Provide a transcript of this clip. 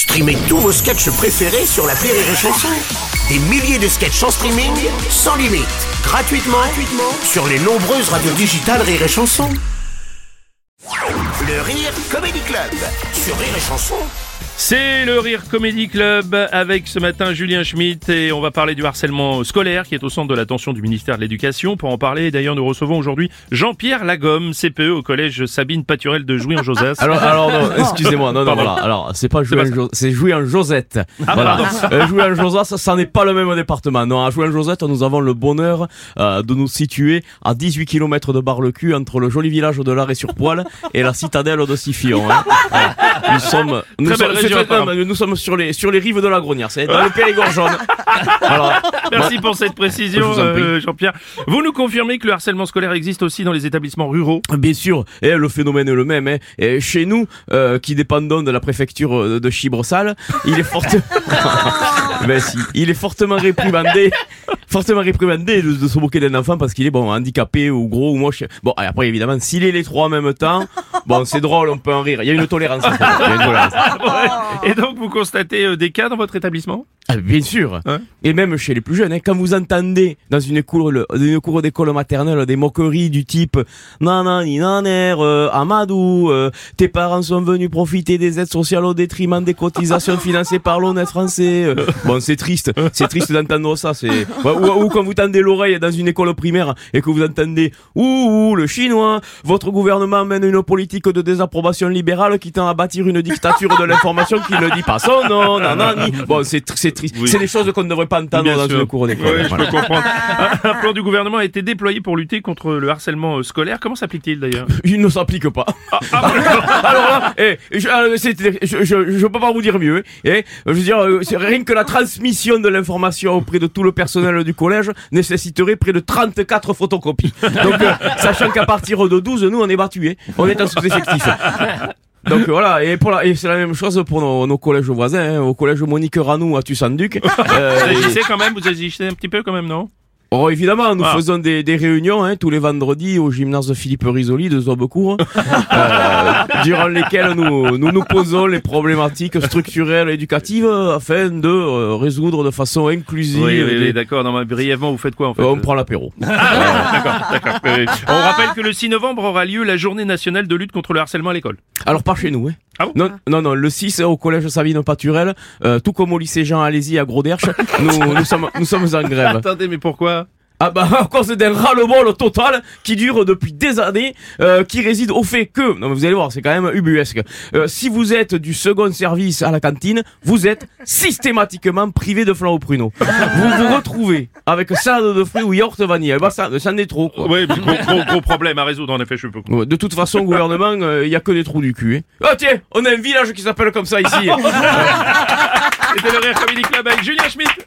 Streamez tous vos sketchs préférés sur la Rire et Chanson. Des milliers de sketchs en streaming, sans limite, gratuitement, gratuitement sur les nombreuses radios digitales Rire et Chanson. Le Rire Comedy Club sur Rire et Chanson. C'est le Rire Comedy Club avec ce matin Julien Schmitt et on va parler du harcèlement scolaire qui est au centre de l'attention du ministère de l'Éducation. Pour en parler, d'ailleurs, nous recevons aujourd'hui Jean-Pierre Lagomme, CPE au collège Sabine Paturel de Jouy en Josas. Alors, alors non, excusez-moi, non, non, voilà. Alors, c'est pas pas en ça. Jo- c'est jouer en Josette. Ah, voilà. Euh, jouer en Josas, ça, ça n'est pas le même département. Non, à jouer en Josette, nous avons le bonheur euh, de nous situer à 18 km de Bar-le-Cul entre le joli village de l'Arrêt-sur-Poil et la citadelle de Sifion. Hein. Voilà. Nous sommes, nous Très sommes, apparemment. nous sommes sur les sur les rives de la Gronière. C'est dans le Périgord jaune. Voilà. Merci pour cette précision, Je euh, Jean-Pierre. Vous nous confirmez que le harcèlement scolaire existe aussi dans les établissements ruraux Bien sûr, et le phénomène est le même. Hein. Et chez nous, euh, qui dépendons de la préfecture euh, de Chibresal, il est fort... ben si, il est fortement réprimandé, fortement réprimandé de, de se moquer d'un enfant parce qu'il est bon handicapé ou gros ou moche. Bon, et après évidemment, s'il est les trois en même temps, bon c'est drôle, on peut en rire. Il y a une tolérance. Il y a une tolérance. Et donc vous constatez euh, des cas dans votre établissement? Ah, bien sûr. Hein Et même chez les plus jeunes, hein, quand vous entendez dans une cour, une cour d'école maternelle des moqueries du type nanani naner, euh, Amadou, euh, tes parents sont venus profiter des aides sociales au détriment des cotisations financées par l'honnête français. euh. Bon, c'est triste, c'est triste d'entendre ça. C'est ou, ou- ou quand vous tendez l'oreille dans une école primaire et que vous entendez ouh, ouh, le chinois, votre gouvernement mène une politique de désapprobation libérale qui tend à bâtir une dictature de l'information qui ne dit pas son nom, nanani. Bon, c'est c'est triste. Oui. C'est des choses qu'on ne devrait pas entendre dans sûr. une cour d'école. Oui, je Voilà. peux comprendre. Un, plan du gouvernement a été déployé pour lutter contre le harcèlement euh, scolaire. Comment s'applique-t-il d'ailleurs? Il ne s'applique pas. Alors là, eh, je, euh, je, je, je peux pas vous dire mieux. Eh, je veux dire, euh, c'est rien que la transmission de l'information auprès de tout le personnel du collège nécessiterait près de 34 photocopies. Donc, euh, sachant qu'à partir de 12, nous, on est battus. eh. On est en sous-effectif. Donc euh, voilà, et, pour la, et c'est la même chose pour nos, nos collèges voisins, hein. au collège Monique Ranou à Tussanduc. Euh, Vous agissez quand même Vous agissez un petit peu quand même, non? Oh, évidemment, nous Ah. faisons des, des réunions hein, tous les vendredis au gymnase de Philippe Risoli de Zobecourt, euh, durant lesquelles nous, nous nous posons les problématiques structurelles et éducatives afin de euh, résoudre de façon inclusive. Oui, oui, oui, d'accord. Non, mais brièvement, vous faites quoi en fait? Euh, on prend l'apéro. D'accord, d'accord. Oui. On rappelle que le 6 novembre aura lieu la journée nationale de lutte contre le harcèlement à l'école. Alors pas chez nous. Hein. Ah bon non, non, non, le 6 au collège Sabine Paturel, euh, tout comme au lycée Jean Alési à Gros-Derche, nous, nous, sommes, nous sommes en grève. Attendez, mais pourquoi? Ah bah à cause d'un ras-le-bol total qui dure depuis des années, euh, qui réside au fait que, non mais vous allez voir, c'est quand même ubuesque. Euh, si vous êtes du second service à la cantine, vous êtes systématiquement privé de flan au pruneau. vous vous retrouvez avec salade de fruits ou yaourt vanille. Bah ça, ça en est trop quoi. Oui, gros, gros, gros problème à résoudre en effet, je peux. Ouais, De toute façon, gouvernement, il y a que des trous du cul. Hein. Ah tiens, on a un village qui s'appelle comme ça ici. C'était le Rire Comedy Club avec Julien Schmitt.